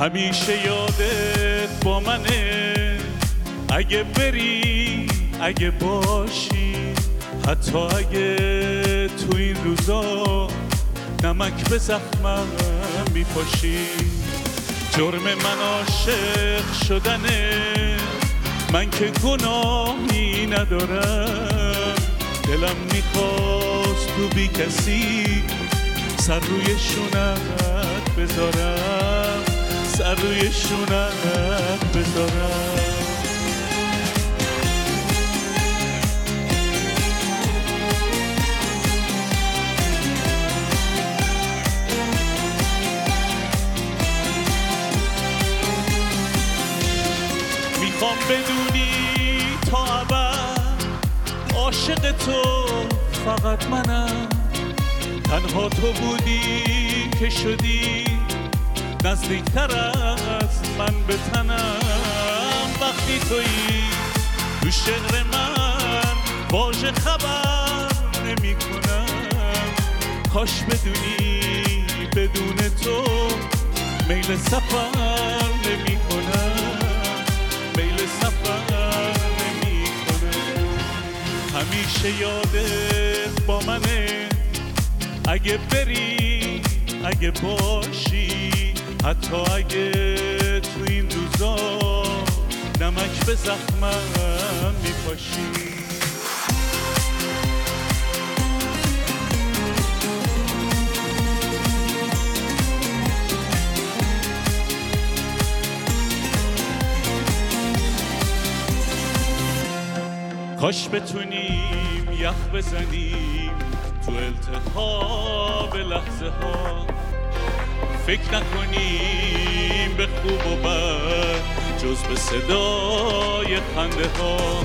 همیشه یادت با منه. اگه بری اگه باشی حتی اگه تو این روزا نمک به زخمم میپاشی. جرم من عاشق شدنه. من که گناهی ندارم. دلم می‌خواست تو بی کسی سر روی شونت بذارم. سر روی شونت بذارم می‌خوام بدونی تا ابد عاشق تو فقط منم. تنها تو بودی که شدی نزدیکتر از من به تنم وقتی تویی تو شعر من واژه خبر نمی کنم کاش بدونی بدون تو میل سفر نمی کنم میل سفر نمی کنم همیشه یادت با منه. اگه بری اگه باشی. حتی اگه تو این روزا نمک به زخمم میپاشی. کاش بتونیم یخ بزنیم تو التهاب لحظه ها فکر نکنیم به خوب و بد جز به صدای خنده ها.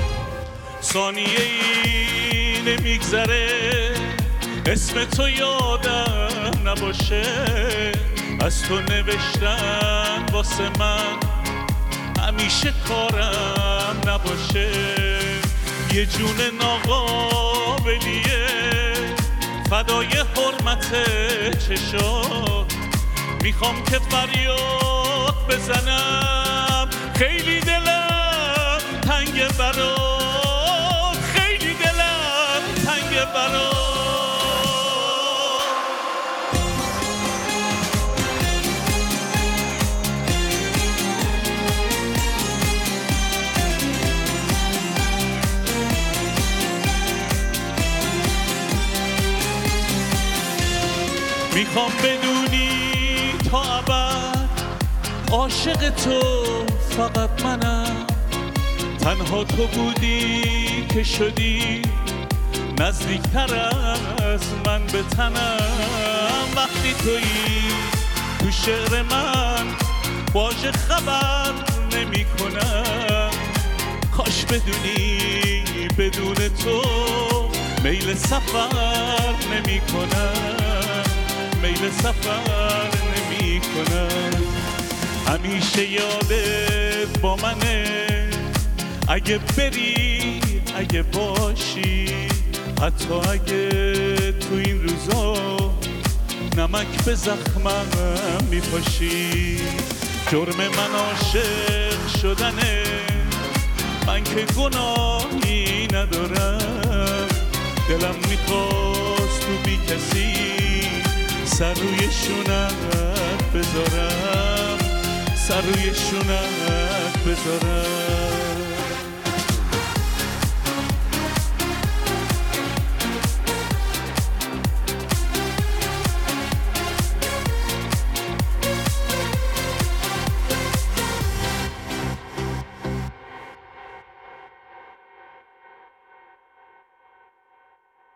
ثانیه ای نمیگذره اسم تو یادم نباشه. از تو نوشتن واسه من همیشه کارم نباشه. یه جون ناقابلیه فدای حرمت چشات می‌خوام که فریاد بزنم. خیلی دلم تنگ برات. خیلی دلم تنگ برات. می‌خوام بدونی ابد عاشق تو فقط منم. تنها تو بودی که شدی نزدیکتر از من به تنم. وقتی تویی تو شعر من باج خبر نمی کنم. کاش بدونی بدون تو میل سفر نمی کنم. میل سفر کنم همیشه یادت با منه. اگه بری اگه باشی حتی اگه تو این روزا نمک به زخمم میپاشی. جرم من عاشق شدنه. من که گناهی ندارم. دلم می‌خواست تو بی کسی سر روی شونت بذارم سر روی شونت بذارم.